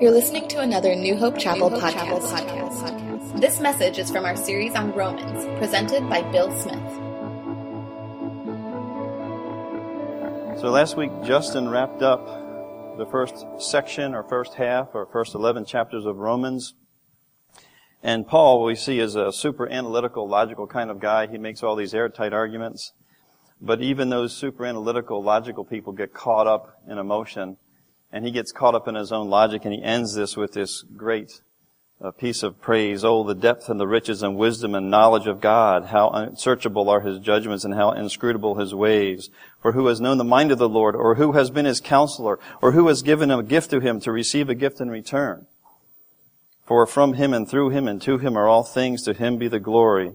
You're listening to another New Hope Chapel, New Hope podcast. Chapel podcast. This message is from our series on Romans, presented by Bill Smith. So last week, Justin wrapped up the first section or first half or first 11 chapters of Romans. And Paul, we see, is a super analytical, logical kind of guy. He makes all these airtight arguments. But even those super analytical, logical people get caught up in emotion. And he gets caught up in his own logic and he ends this with this great uh, piece of praise. Oh, the depth and the riches and wisdom and knowledge of God. How unsearchable are his judgments and how inscrutable his ways. For who has known the mind of the Lord or who has been his counselor or who has given a gift to him to receive a gift in return? For from him and through him and to him are all things. To him be the glory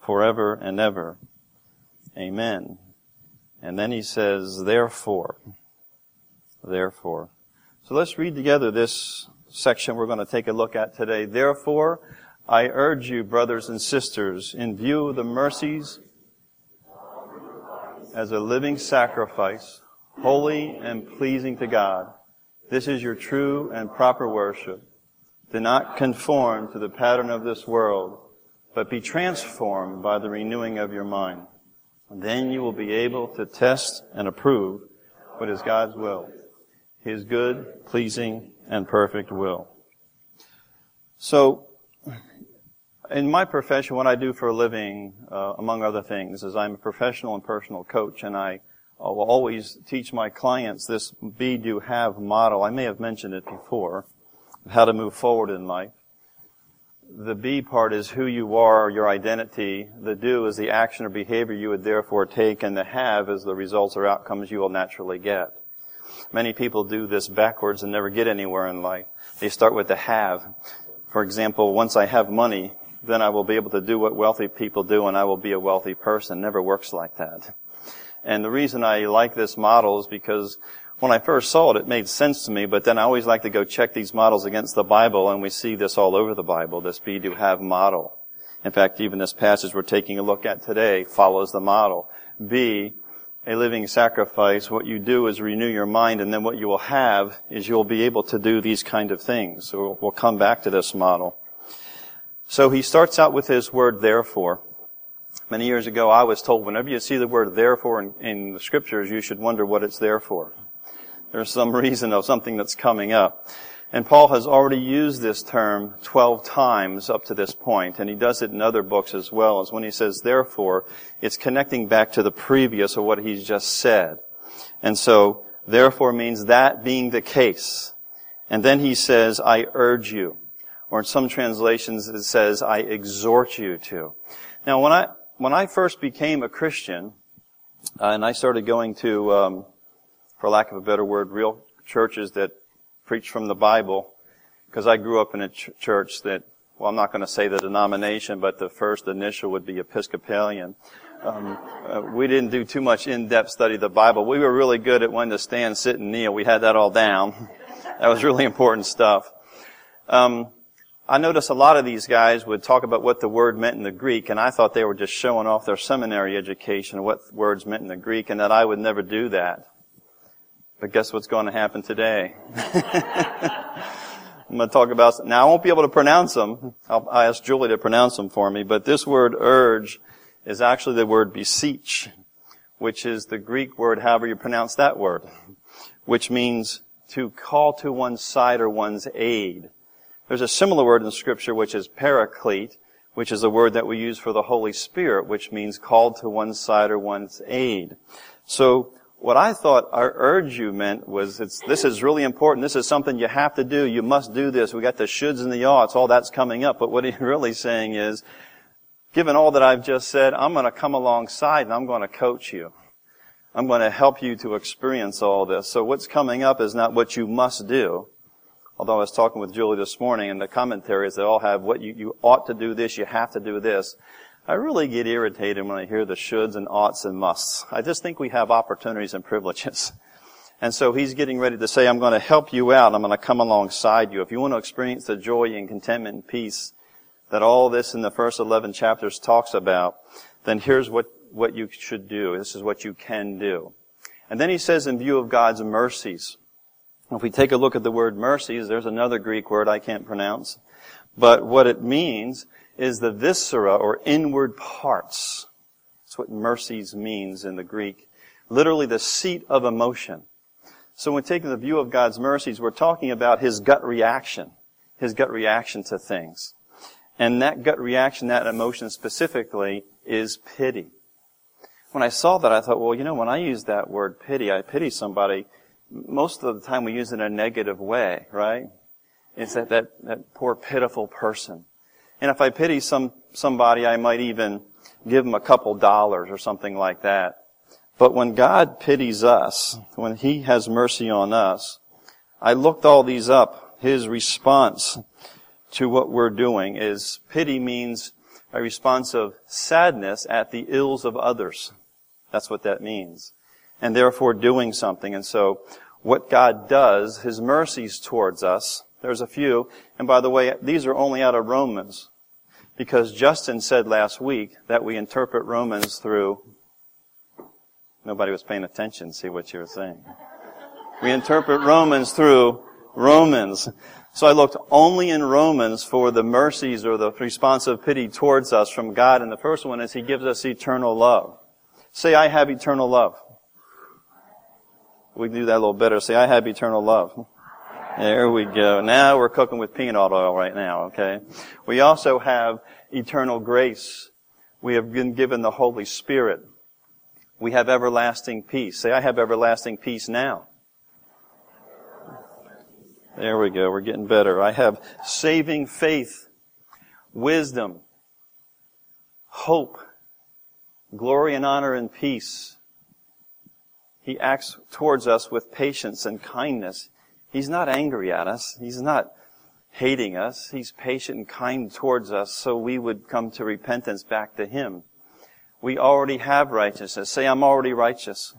forever and ever. Amen. And then he says, therefore. Therefore. So let's read together this section we're going to take a look at today. Therefore, I urge you, brothers and sisters, in view of the mercies as a living sacrifice, holy and pleasing to God. This is your true and proper worship. Do not conform to the pattern of this world, but be transformed by the renewing of your mind. And then you will be able to test and approve what is God's will, His good, pleasing, and perfect will. So, in my profession, what I do for a living, uh, among other things, is I'm a professional and personal coach, and I will always teach my clients this be, do, have model. I may have mentioned it before how to move forward in life. The B part is who you are, your identity. The do is the action or behavior you would therefore take, and the have is the results or outcomes you will naturally get. Many people do this backwards and never get anywhere in life. They start with the have. For example, once I have money, then I will be able to do what wealthy people do and I will be a wealthy person. never works like that. And the reason I like this model is because when I first saw it, it made sense to me, but then I always like to go check these models against the Bible, and we see this all over the Bible, this be do have model. In fact, even this passage we're taking a look at today follows the model. Be a living sacrifice. What you do is renew your mind, and then what you will have is you'll be able to do these kind of things. So we'll come back to this model. So he starts out with his word therefore. Many years ago, I was told whenever you see the word therefore in, in the scriptures, you should wonder what it's there for. There's some reason of something that's coming up. And Paul has already used this term 12 times up to this point, and he does it in other books as well, as when he says therefore, it's connecting back to the previous of what he's just said. And so, therefore means that being the case. And then he says, I urge you. Or in some translations it says, I exhort you to. Now when I, when I first became a Christian, uh, and I started going to, um, for lack of a better word, real churches that preach from the Bible. Because I grew up in a ch- church that, well, I'm not going to say the denomination, but the first initial would be Episcopalian. Um, uh, we didn't do too much in-depth study of the Bible. We were really good at when to stand, sit, and kneel. We had that all down. that was really important stuff. Um, I noticed a lot of these guys would talk about what the word meant in the Greek, and I thought they were just showing off their seminary education, and what words meant in the Greek, and that I would never do that. But guess what's going to happen today? I'm going to talk about, now I won't be able to pronounce them. I'll, I asked Julie to pronounce them for me, but this word urge is actually the word beseech, which is the Greek word, however you pronounce that word, which means to call to one's side or one's aid. There's a similar word in scripture which is paraclete, which is a word that we use for the Holy Spirit, which means called to one's side or one's aid. So what I thought our urge you meant was this is really important. This is something you have to do. You must do this. We got the shoulds and the oughts. All that's coming up. But what he's really saying is, given all that I've just said, I'm going to come alongside and I'm going to coach you. I'm going to help you to experience all this. So what's coming up is not what you must do. Although I was talking with Julie this morning and the commentaries, they all have what you, you ought to do this, you have to do this. I really get irritated when I hear the shoulds and oughts and musts. I just think we have opportunities and privileges. And so he's getting ready to say, I'm going to help you out. I'm going to come alongside you. If you want to experience the joy and contentment and peace that all this in the first 11 chapters talks about, then here's what, what you should do. This is what you can do. And then he says, in view of God's mercies, If we take a look at the word mercies, there's another Greek word I can't pronounce. But what it means is the viscera or inward parts. That's what mercies means in the Greek. Literally the seat of emotion. So when taking the view of God's mercies, we're talking about His gut reaction. His gut reaction to things. And that gut reaction, that emotion specifically, is pity. When I saw that, I thought, well, you know, when I use that word pity, I pity somebody, most of the time we use it in a negative way, right? It's that, that, that poor pitiful person. And if I pity some, somebody, I might even give them a couple dollars or something like that. But when God pities us, when He has mercy on us, I looked all these up. His response to what we're doing is pity means a response of sadness at the ills of others. That's what that means. And therefore doing something. And so what God does, His mercies towards us, there's a few. And by the way, these are only out of Romans. Because Justin said last week that we interpret Romans through, nobody was paying attention, see what you were saying. We interpret Romans through Romans. So I looked only in Romans for the mercies or the responsive pity towards us from God. And the first one is He gives us eternal love. Say, I have eternal love. We can do that a little better. Say, I have eternal love. There we go. Now we're cooking with peanut oil right now, okay? We also have eternal grace. We have been given the Holy Spirit. We have everlasting peace. Say, I have everlasting peace now. There we go. We're getting better. I have saving faith, wisdom, hope, glory and honor and peace. He acts towards us with patience and kindness. He's not angry at us. He's not hating us. He's patient and kind towards us so we would come to repentance back to Him. We already have righteousness. Say, I'm already righteous.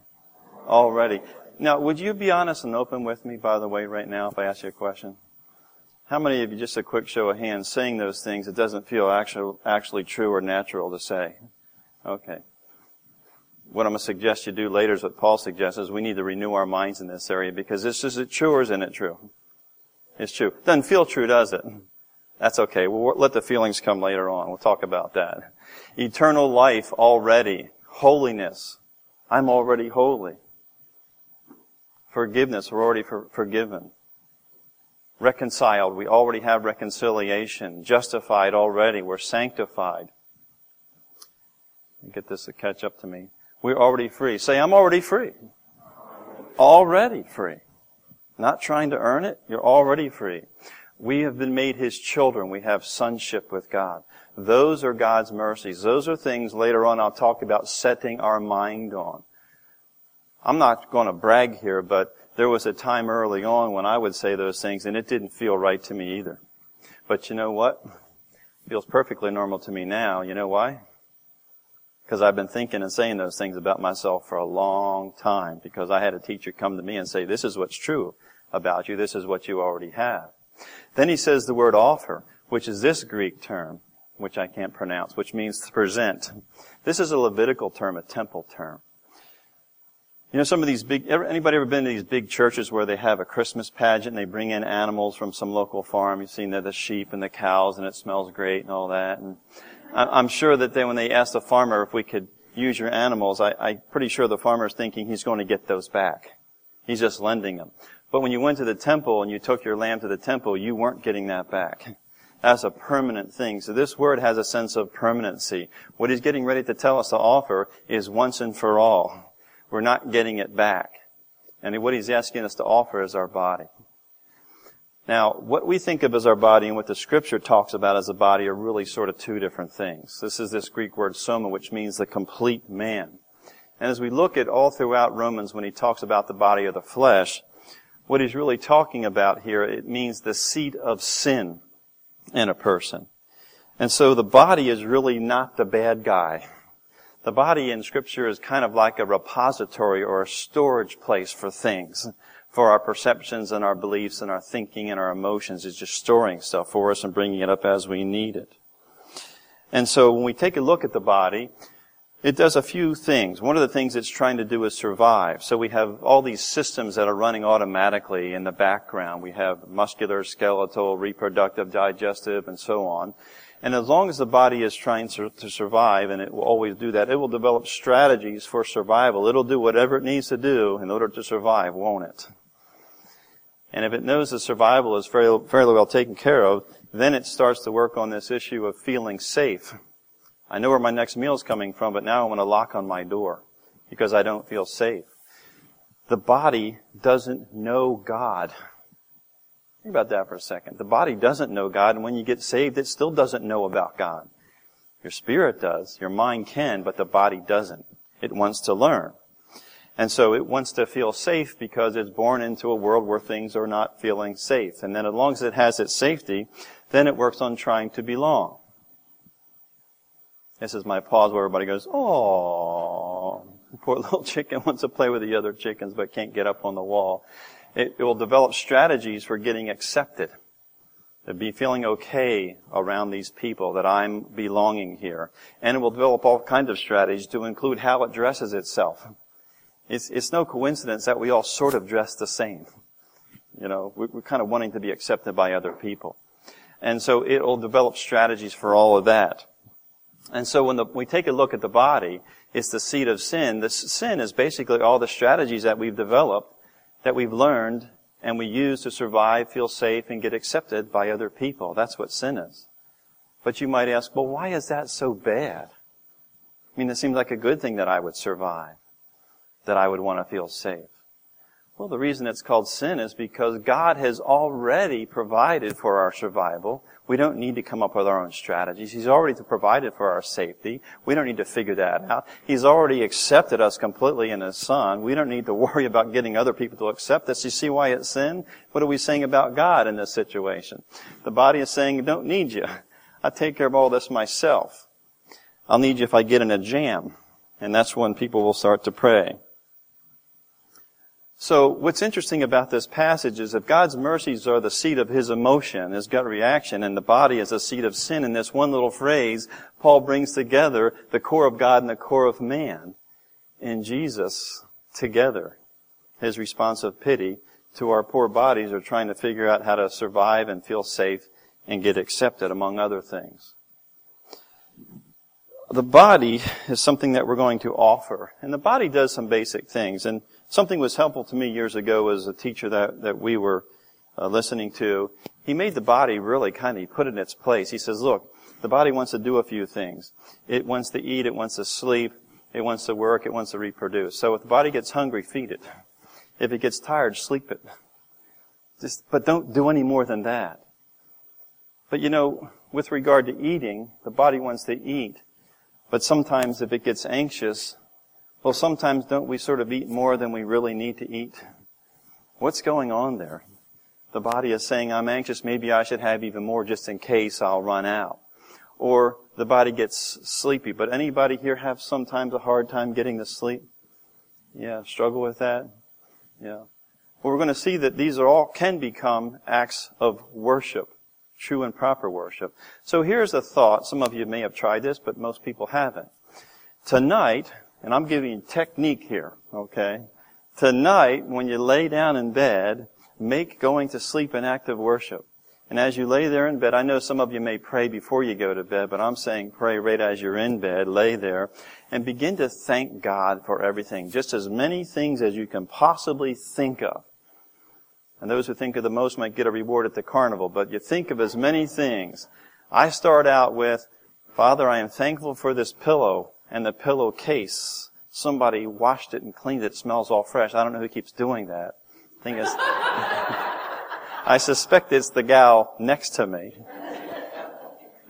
Already. Now, would you be honest and open with me, by the way, right now, if I ask you a question? How many of you, just a quick show of hands, saying those things, it doesn't feel actually, actually true or natural to say? Okay. What I'm going to suggest you do later is what Paul suggests is we need to renew our minds in this area because this is true or isn't it true? It's true. Doesn't feel true, does it? That's okay. We'll let the feelings come later on. We'll talk about that. Eternal life already. Holiness. I'm already holy. Forgiveness, we're already for, forgiven. Reconciled, we already have reconciliation. Justified already, we're sanctified. Get this to catch up to me. We're already free. Say, I'm already free. Already free. Not trying to earn it, you're already free. We have been made His children. We have sonship with God. Those are God's mercies. Those are things later on I'll talk about setting our mind on. I'm not going to brag here, but there was a time early on when I would say those things and it didn't feel right to me either. But you know what? It feels perfectly normal to me now. You know why? Because I've been thinking and saying those things about myself for a long time because I had a teacher come to me and say, this is what's true about you. This is what you already have. Then he says the word offer, which is this Greek term, which I can't pronounce, which means to present. This is a Levitical term, a temple term. You know, some of these big, anybody ever been to these big churches where they have a Christmas pageant and they bring in animals from some local farm? You've seen the, the sheep and the cows and it smells great and all that. And I'm sure that they, when they ask the farmer if we could use your animals, I, I'm pretty sure the farmer's thinking he's going to get those back. He's just lending them. But when you went to the temple and you took your lamb to the temple, you weren't getting that back. That's a permanent thing. So this word has a sense of permanency. What he's getting ready to tell us to offer is once and for all. We're not getting it back. And what he's asking us to offer is our body. Now, what we think of as our body and what the scripture talks about as a body are really sort of two different things. This is this Greek word soma, which means the complete man. And as we look at all throughout Romans when he talks about the body of the flesh, what he's really talking about here, it means the seat of sin in a person. And so the body is really not the bad guy. The body in scripture is kind of like a repository or a storage place for things, for our perceptions and our beliefs and our thinking and our emotions. It's just storing stuff for us and bringing it up as we need it. And so when we take a look at the body, it does a few things. One of the things it's trying to do is survive. So we have all these systems that are running automatically in the background. We have muscular, skeletal, reproductive, digestive, and so on. And as long as the body is trying to, survive, and it will always do that, it will develop strategies for survival. It'll do whatever it needs to do in order to survive, won't it? And if it knows that survival is fairly, fairly well taken care of, then it starts to work on this issue of feeling safe I know where my next meal is coming from, but now I want to lock on my door because I don't feel safe. The body doesn't know God. Think about that for a second. The body doesn't know God, and when you get saved, it still doesn't know about God. Your spirit does. Your mind can, but the body doesn't. It wants to learn. And so it wants to feel safe because it's born into a world where things are not feeling safe. And then as long as it has its safety, then it works on trying to belong. This is my pause where everybody goes, oh, poor little chicken wants to play with the other chickens but can't get up on the wall. It, it will develop strategies for getting accepted. To be feeling okay around these people, that I'm belonging here. And it will develop all kinds of strategies to include how it dresses itself. It's, it's no coincidence that we all sort of dress the same. You know, we're kind of wanting to be accepted by other people. And so it will develop strategies for all of that. And so when the, we take a look at the body, it's the seat of sin. The sin is basically all the strategies that we've developed, that we've learned, and we use to survive, feel safe, and get accepted by other people. That's what sin is. But you might ask, well, why is that so bad? I mean, it seems like a good thing that I would survive, that I would want to feel safe. Well, the reason it's called sin is because God has already provided for our survival we don't need to come up with our own strategies. He's already provided for our safety. We don't need to figure that out. He's already accepted us completely in His Son. We don't need to worry about getting other people to accept us. You see why it's sin? What are we saying about God in this situation? The body is saying, don't need you. I take care of all this myself. I'll need you if I get in a jam. And that's when people will start to pray. So what's interesting about this passage is if God's mercies are the seat of his emotion, his gut reaction, and the body is the seat of sin, in this one little phrase, Paul brings together the core of God and the core of man in Jesus together. His response of pity to our poor bodies are trying to figure out how to survive and feel safe and get accepted, among other things. The body is something that we're going to offer. And the body does some basic things. And Something was helpful to me years ago as a teacher that, that we were uh, listening to. He made the body really kind of, put it in its place. He says, look, the body wants to do a few things. It wants to eat, it wants to sleep, it wants to work, it wants to reproduce. So if the body gets hungry, feed it. If it gets tired, sleep it. Just, but don't do any more than that. But you know, with regard to eating, the body wants to eat. But sometimes if it gets anxious, well, sometimes don't we sort of eat more than we really need to eat? What's going on there? The body is saying, I'm anxious, maybe I should have even more just in case I'll run out. Or the body gets sleepy. But anybody here have sometimes a hard time getting to sleep? Yeah, struggle with that? Yeah. Well, we're going to see that these are all can become acts of worship, true and proper worship. So here's a thought. Some of you may have tried this, but most people haven't. Tonight, and I'm giving you technique here, okay? Tonight, when you lay down in bed, make going to sleep an act of worship. And as you lay there in bed, I know some of you may pray before you go to bed, but I'm saying pray right as you're in bed, lay there, and begin to thank God for everything. Just as many things as you can possibly think of. And those who think of the most might get a reward at the carnival, but you think of as many things. I start out with, Father, I am thankful for this pillow and the pillowcase. Somebody washed it and cleaned it. it smells all fresh. I don't know who keeps doing that. Thing is, I suspect it's the gal next to me.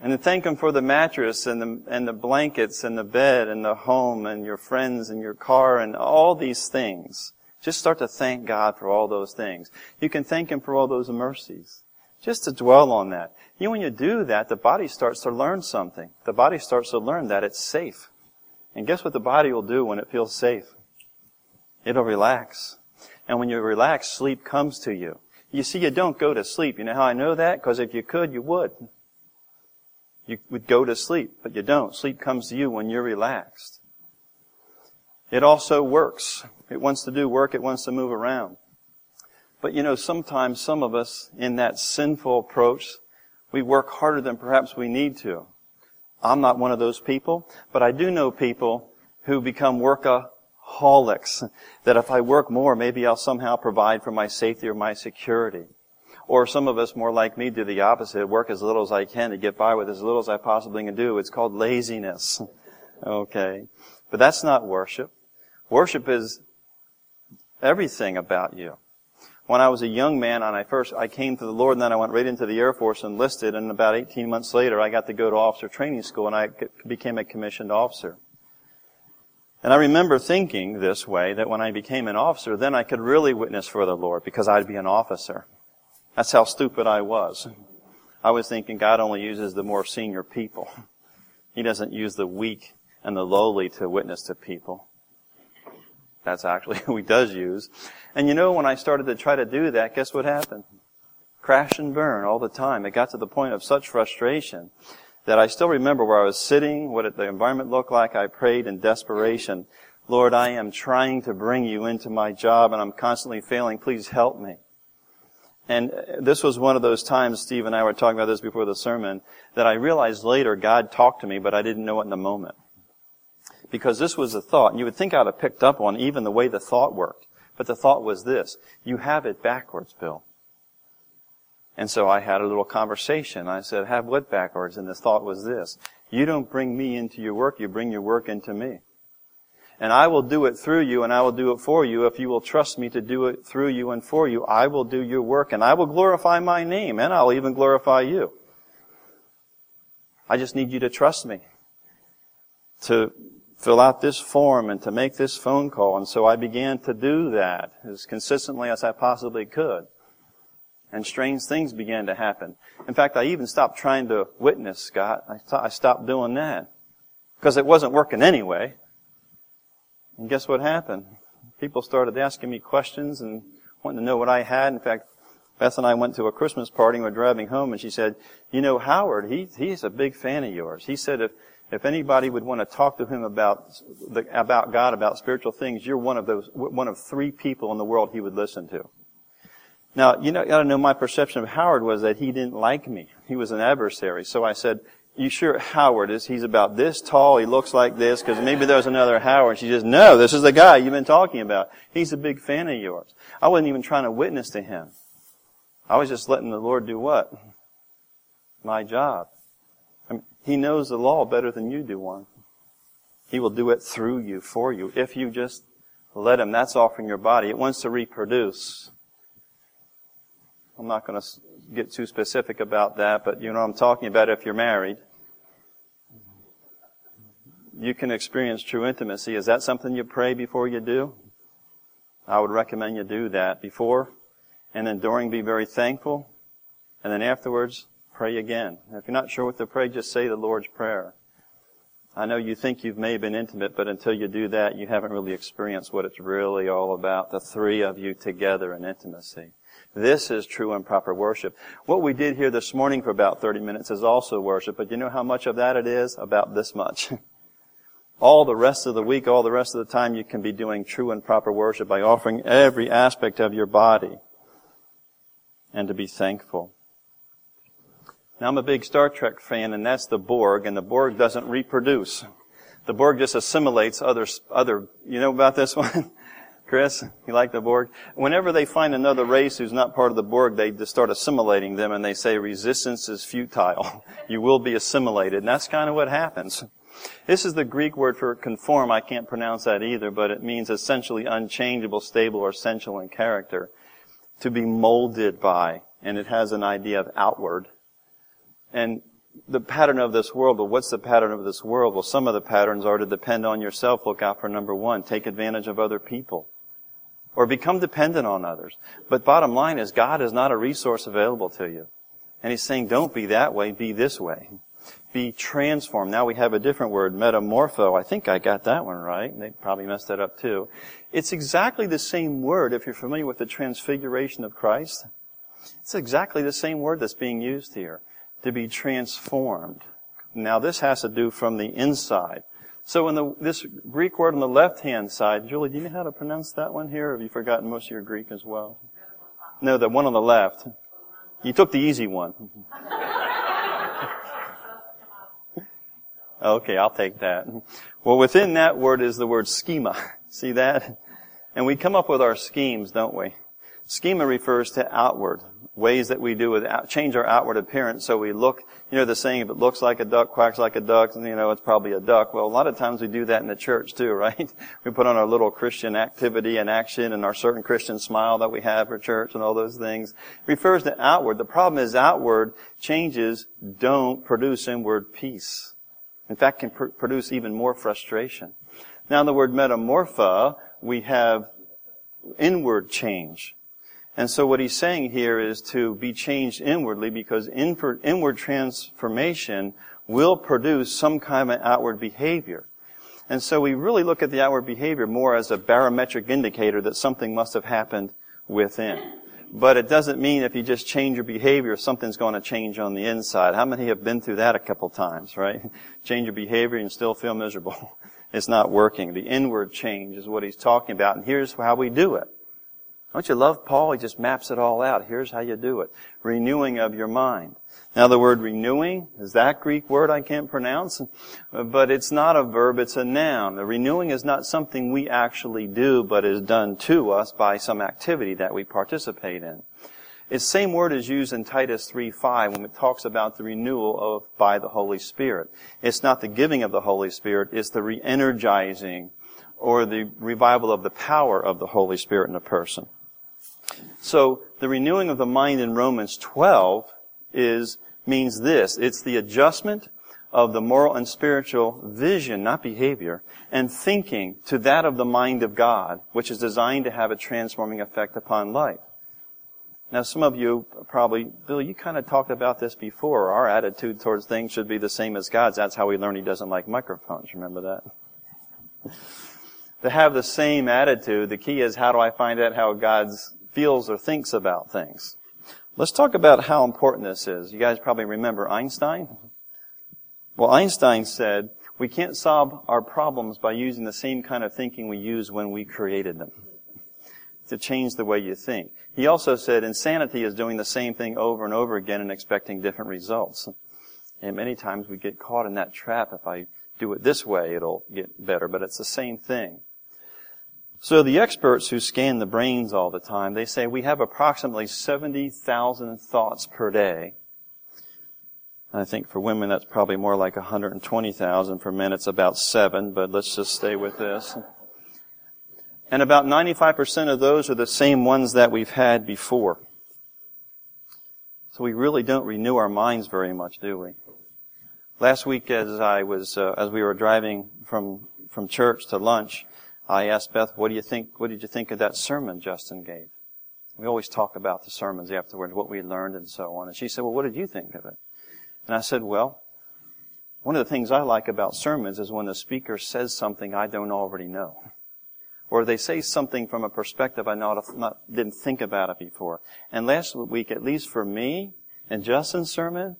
And thank Him for the mattress and the, and the blankets and the bed and the home and your friends and your car and all these things. Just start to thank God for all those things. You can thank Him for all those mercies. Just to dwell on that. You know, when you do that, the body starts to learn something. The body starts to learn that it's safe. And guess what the body will do when it feels safe? It'll relax. And when you relax, sleep comes to you. You see, you don't go to sleep. You know how I know that? Because if you could, you would. You would go to sleep, but you don't. Sleep comes to you when you're relaxed. It also works. It wants to do work. It wants to move around. But you know, sometimes some of us in that sinful approach, we work harder than perhaps we need to. I'm not one of those people, but I do know people who become workaholics. That if I work more, maybe I'll somehow provide for my safety or my security. Or some of us more like me do the opposite, work as little as I can to get by with as little as I possibly can do. It's called laziness. okay. But that's not worship. Worship is everything about you. When I was a young man and I first, I came to the Lord and then I went right into the Air Force and enlisted and about 18 months later I got to go to officer training school and I became a commissioned officer. And I remember thinking this way, that when I became an officer, then I could really witness for the Lord because I'd be an officer. That's how stupid I was. I was thinking God only uses the more senior people. He doesn't use the weak and the lowly to witness to people. That's actually who he does use. And you know, when I started to try to do that, guess what happened? Crash and burn all the time. It got to the point of such frustration that I still remember where I was sitting, what the environment looked like. I prayed in desperation, Lord, I am trying to bring you into my job and I'm constantly failing. Please help me. And uh, this was one of those times, Steve and I were talking about this before the sermon, that I realized later God talked to me, but I didn't know it in the moment. Because this was a thought, and you would think I'd have picked up on even the way the thought worked. But the thought was this, you have it backwards, Bill. And so I had a little conversation. I said, have what backwards? And the thought was this, you don't bring me into your work, you bring your work into me. And I will do it through you and I will do it for you if you will trust me to do it through you and for you. I will do your work and I will glorify my name and I'll even glorify you. I just need you to trust me to fill out this form and to make this phone call. And so I began to do that as consistently as I possibly could. And strange things began to happen. In fact, I even stopped trying to witness, Scott. I, stopped doing that. Because it wasn't working anyway. And guess what happened? People started asking me questions and wanting to know what I had. In fact, Beth and I went to a Christmas party and we're driving home and she said, you know, Howard, he, he's a big fan of yours. He said if, if anybody would want to talk to him about, the, about God, about spiritual things, you're one of those, one of three people in the world he would listen to. Now, you know, gotta know my perception of Howard was that he didn't like me. He was an adversary. So I said, you sure Howard is, he's about this tall, he looks like this, because maybe there's another Howard. She says, no, this is the guy you've been talking about. He's a big fan of yours. I wasn't even trying to witness to him. I was just letting the Lord do what? My job. He knows the law better than you do one. He will do it through you, for you, if you just let him. That's offering your body. It wants to reproduce. I'm not going to get too specific about that, but you know I'm talking about if you're married. You can experience true intimacy. Is that something you pray before you do? I would recommend you do that before and then during be very thankful and then afterwards pray again. If you're not sure what to pray, just say the Lord's Prayer. I know you think you've maybe been intimate, but until you do that, you haven't really experienced what it's really all about. The three of you together in intimacy. This is true and proper worship. What we did here this morning for about 30 minutes is also worship, but you know how much of that it is? About this much. all the rest of the week, all the rest of the time, you can be doing true and proper worship by offering every aspect of your body and to be thankful. Now I'm a big Star Trek fan and that's the Borg and the Borg doesn't reproduce. The Borg just assimilates other, other, you know about this one? Chris, you like the Borg? Whenever they find another race who's not part of the Borg, they just start assimilating them and they say resistance is futile. you will be assimilated. And that's kind of what happens. This is the Greek word for conform. I can't pronounce that either, but it means essentially unchangeable, stable, or essential in character. To be molded by. And it has an idea of outward. And the pattern of this world, well, what's the pattern of this world? Well, some of the patterns are to depend on yourself. Look out for number one. Take advantage of other people or become dependent on others. But bottom line is God is not a resource available to you. And he's saying don't be that way, be this way. Be transformed. Now we have a different word, metamorpho. I think I got that one right. They probably messed that up too. It's exactly the same word if you're familiar with the transfiguration of Christ. It's exactly the same word that's being used here. To be transformed. Now this has to do from the inside. So in the, this Greek word on the left-hand side, Julie, do you know how to pronounce that one here? Or have you forgotten most of your Greek as well? No, the one on the left. You took the easy one. okay, I'll take that. Well, within that word is the word schema. See that? And we come up with our schemes, don't we? Schema refers to outward ways that we do with change our outward appearance. So we look you know the saying if it looks like a duck quacks like a duck and you know it's probably a duck. Well a lot of times we do that in the church too right? We put on our little christian activity and action and our certain christian smile that we have for church and all those things. It refers to outward. The problem is outward changes don't produce inward peace. In fact can pr- produce even more frustration. Now the word metamorpha we have inward change and so what he's saying here is to be changed inwardly because inward transformation will produce some kind of outward behavior. And so we really look at the outward behavior more as a barometric indicator that something must have happened within. But it doesn't mean if you just change your behavior, something's going to change on the inside. How many have been through that a couple times, right? change your behavior and still feel miserable. it's not working. The inward change is what he's talking about. And here's how we do it. Don't you love Paul? He just maps it all out. Here's how you do it. Renewing of your mind. Now the word renewing is that Greek word I can't pronounce, but it's not a verb, it's a noun. The renewing is not something we actually do, but is done to us by some activity that we participate in. It's the same word is used in Titus 3.5 when it talks about the renewal of by the Holy Spirit. It's not the giving of the Holy Spirit, it's the re-energizing or the revival of the power of the Holy Spirit in a person. So the renewing of the mind in Romans 12 is, means this. It's the adjustment of the moral and spiritual vision, not behavior, and thinking to that of the mind of God, which is designed to have a transforming effect upon life. Now, some of you probably, Bill, you kind of talked about this before. Our attitude towards things should be the same as God's. That's how we learn He doesn't like microphones. Remember that? to have the same attitude, the key is how do I find out how God's feels or thinks about things. Let's talk about how important this is. You guys probably remember Einstein. Well, Einstein said, we can't solve our problems by using the same kind of thinking we used when we created them. To change the way you think. He also said insanity is doing the same thing over and over again and expecting different results. And many times we get caught in that trap. If I do it this way, it'll get better, but it's the same thing. So the experts who scan the brains all the time, they say we have approximately 70,000 thoughts per day. I think for women that's probably more like 120,000. For men it's about seven, but let's just stay with this. And about 95% of those are the same ones that we've had before. So we really don't renew our minds very much, do we? Last week as I was, uh, as we were driving from, from church to lunch, I asked Beth, what do you think, what did you think of that sermon Justin gave? We always talk about the sermons afterwards, what we learned and so on. And she said, well, what did you think of it? And I said, well, one of the things I like about sermons is when the speaker says something I don't already know. Or they say something from a perspective I not, not, didn't think about it before. And last week, at least for me, and Justin's sermon,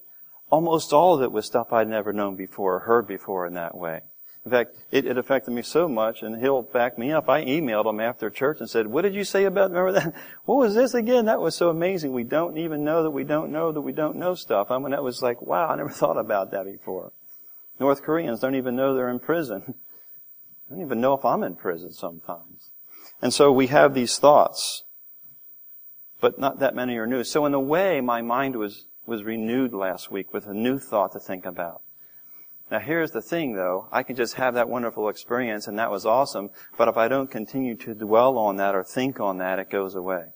almost all of it was stuff I'd never known before or heard before in that way. In fact, it, it, affected me so much, and he'll back me up. I emailed him after church and said, what did you say about, remember that? What was this again? That was so amazing. We don't even know that we don't know that we don't know stuff. I mean, that was like, wow, I never thought about that before. North Koreans don't even know they're in prison. I don't even know if I'm in prison sometimes. And so we have these thoughts, but not that many are new. So in a way, my mind was, was renewed last week with a new thought to think about. Now here's the thing though, I can just have that wonderful experience and that was awesome, but if I don't continue to dwell on that or think on that, it goes away.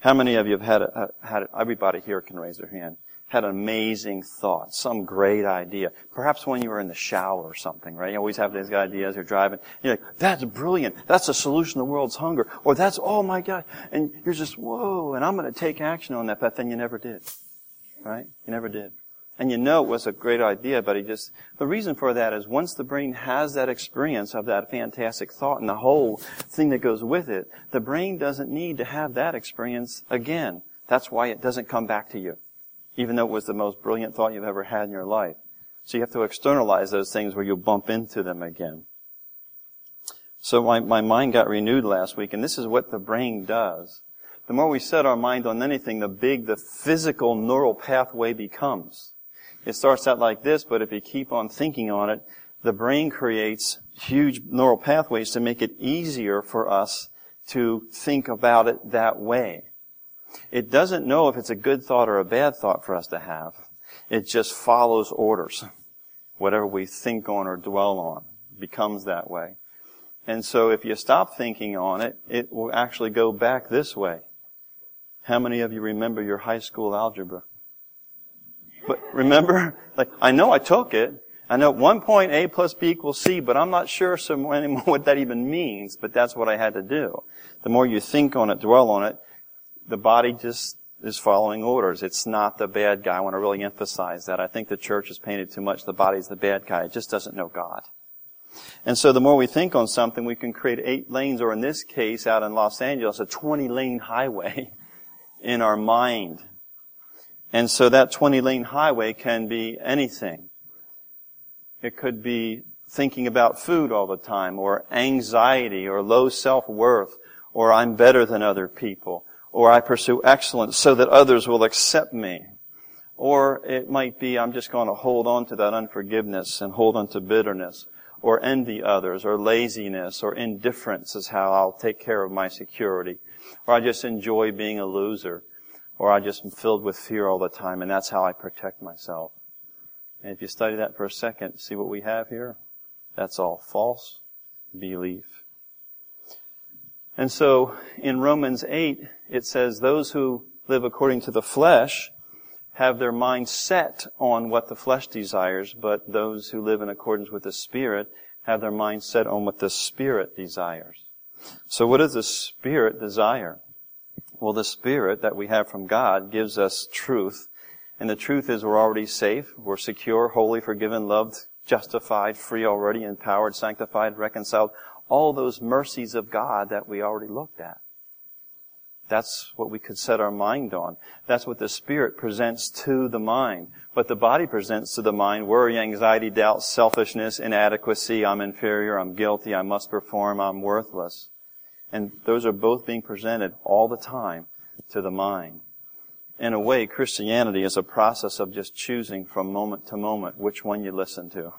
How many of you have had, a, had everybody here can raise their hand, had an amazing thought, some great idea. Perhaps when you were in the shower or something, right? You always have these ideas, you're driving, you're like, that's brilliant, that's the solution to the world's hunger, or that's, oh my God, and you're just, whoa, and I'm gonna take action on that, but then you never did. Right? You never did. And you know it was a great idea, but he just, the reason for that is once the brain has that experience of that fantastic thought and the whole thing that goes with it, the brain doesn't need to have that experience again. That's why it doesn't come back to you. Even though it was the most brilliant thought you've ever had in your life. So you have to externalize those things where you'll bump into them again. So my, my mind got renewed last week, and this is what the brain does. The more we set our mind on anything, the big the physical neural pathway becomes. It starts out like this, but if you keep on thinking on it, the brain creates huge neural pathways to make it easier for us to think about it that way. It doesn't know if it's a good thought or a bad thought for us to have. It just follows orders. Whatever we think on or dwell on becomes that way. And so if you stop thinking on it, it will actually go back this way. How many of you remember your high school algebra? But remember, like, I know I took it. I know at one point A plus B equals C, but I'm not sure so anymore what that even means, but that's what I had to do. The more you think on it, dwell on it, the body just is following orders. It's not the bad guy. I want to really emphasize that. I think the church has painted too much the body's the bad guy. It just doesn't know God. And so the more we think on something, we can create eight lanes, or in this case, out in Los Angeles, a 20 lane highway in our mind. And so that 20 lane highway can be anything. It could be thinking about food all the time, or anxiety, or low self-worth, or I'm better than other people, or I pursue excellence so that others will accept me. Or it might be I'm just going to hold on to that unforgiveness and hold on to bitterness, or envy others, or laziness, or indifference is how I'll take care of my security. Or I just enjoy being a loser, or I just am filled with fear all the time, and that's how I protect myself. And if you study that for a second, see what we have here? That's all false belief. And so in Romans 8, it says those who live according to the flesh have their mind set on what the flesh desires, but those who live in accordance with the Spirit have their mind set on what the Spirit desires. So what does the Spirit desire? Well, the Spirit that we have from God gives us truth. And the truth is we're already safe, we're secure, holy, forgiven, loved, justified, free already, empowered, sanctified, reconciled. All those mercies of God that we already looked at. That's what we could set our mind on. That's what the Spirit presents to the mind. But the body presents to the mind worry, anxiety, doubt, selfishness, inadequacy, I'm inferior, I'm guilty, I must perform, I'm worthless. And those are both being presented all the time to the mind. In a way, Christianity is a process of just choosing from moment to moment which one you listen to.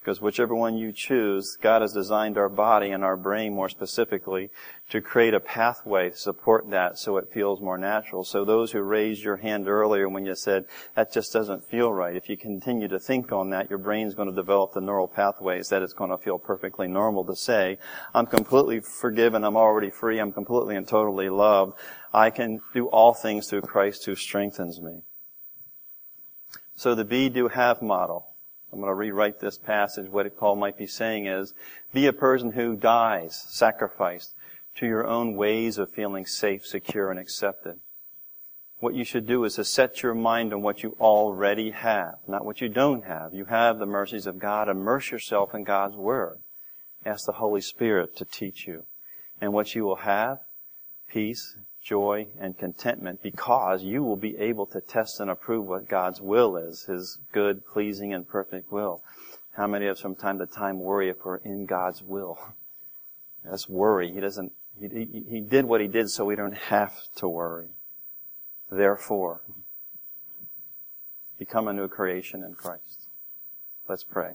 Because whichever one you choose, God has designed our body and our brain more specifically to create a pathway to support that so it feels more natural. So those who raised your hand earlier when you said, that just doesn't feel right, if you continue to think on that, your brain's going to develop the neural pathways that it's going to feel perfectly normal to say, I'm completely forgiven, I'm already free, I'm completely and totally loved. I can do all things through Christ who strengthens me. So the be, do, have model I'm going to rewrite this passage. What Paul might be saying is, be a person who dies, sacrificed to your own ways of feeling safe, secure, and accepted. What you should do is to set your mind on what you already have, not what you don't have. You have the mercies of God. Immerse yourself in God's Word. Ask the Holy Spirit to teach you. And what you will have, peace, joy, and contentment because you will be able to test and approve what God's will is, His good, pleasing, and perfect will. How many of us from time to time worry if we're in God's will? That's worry. He doesn't, he, he, he did what he did so we don't have to worry. Therefore, become a new creation in Christ. Let's pray.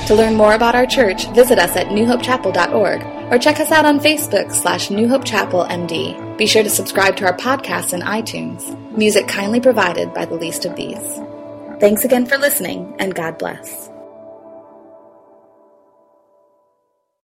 To learn more about our church, visit us at newhopechapel.org or check us out on Facebook slash New Hope Chapel MD. Be sure to subscribe to our podcast in iTunes. Music kindly provided by the least of these. Thanks again for listening, and God bless.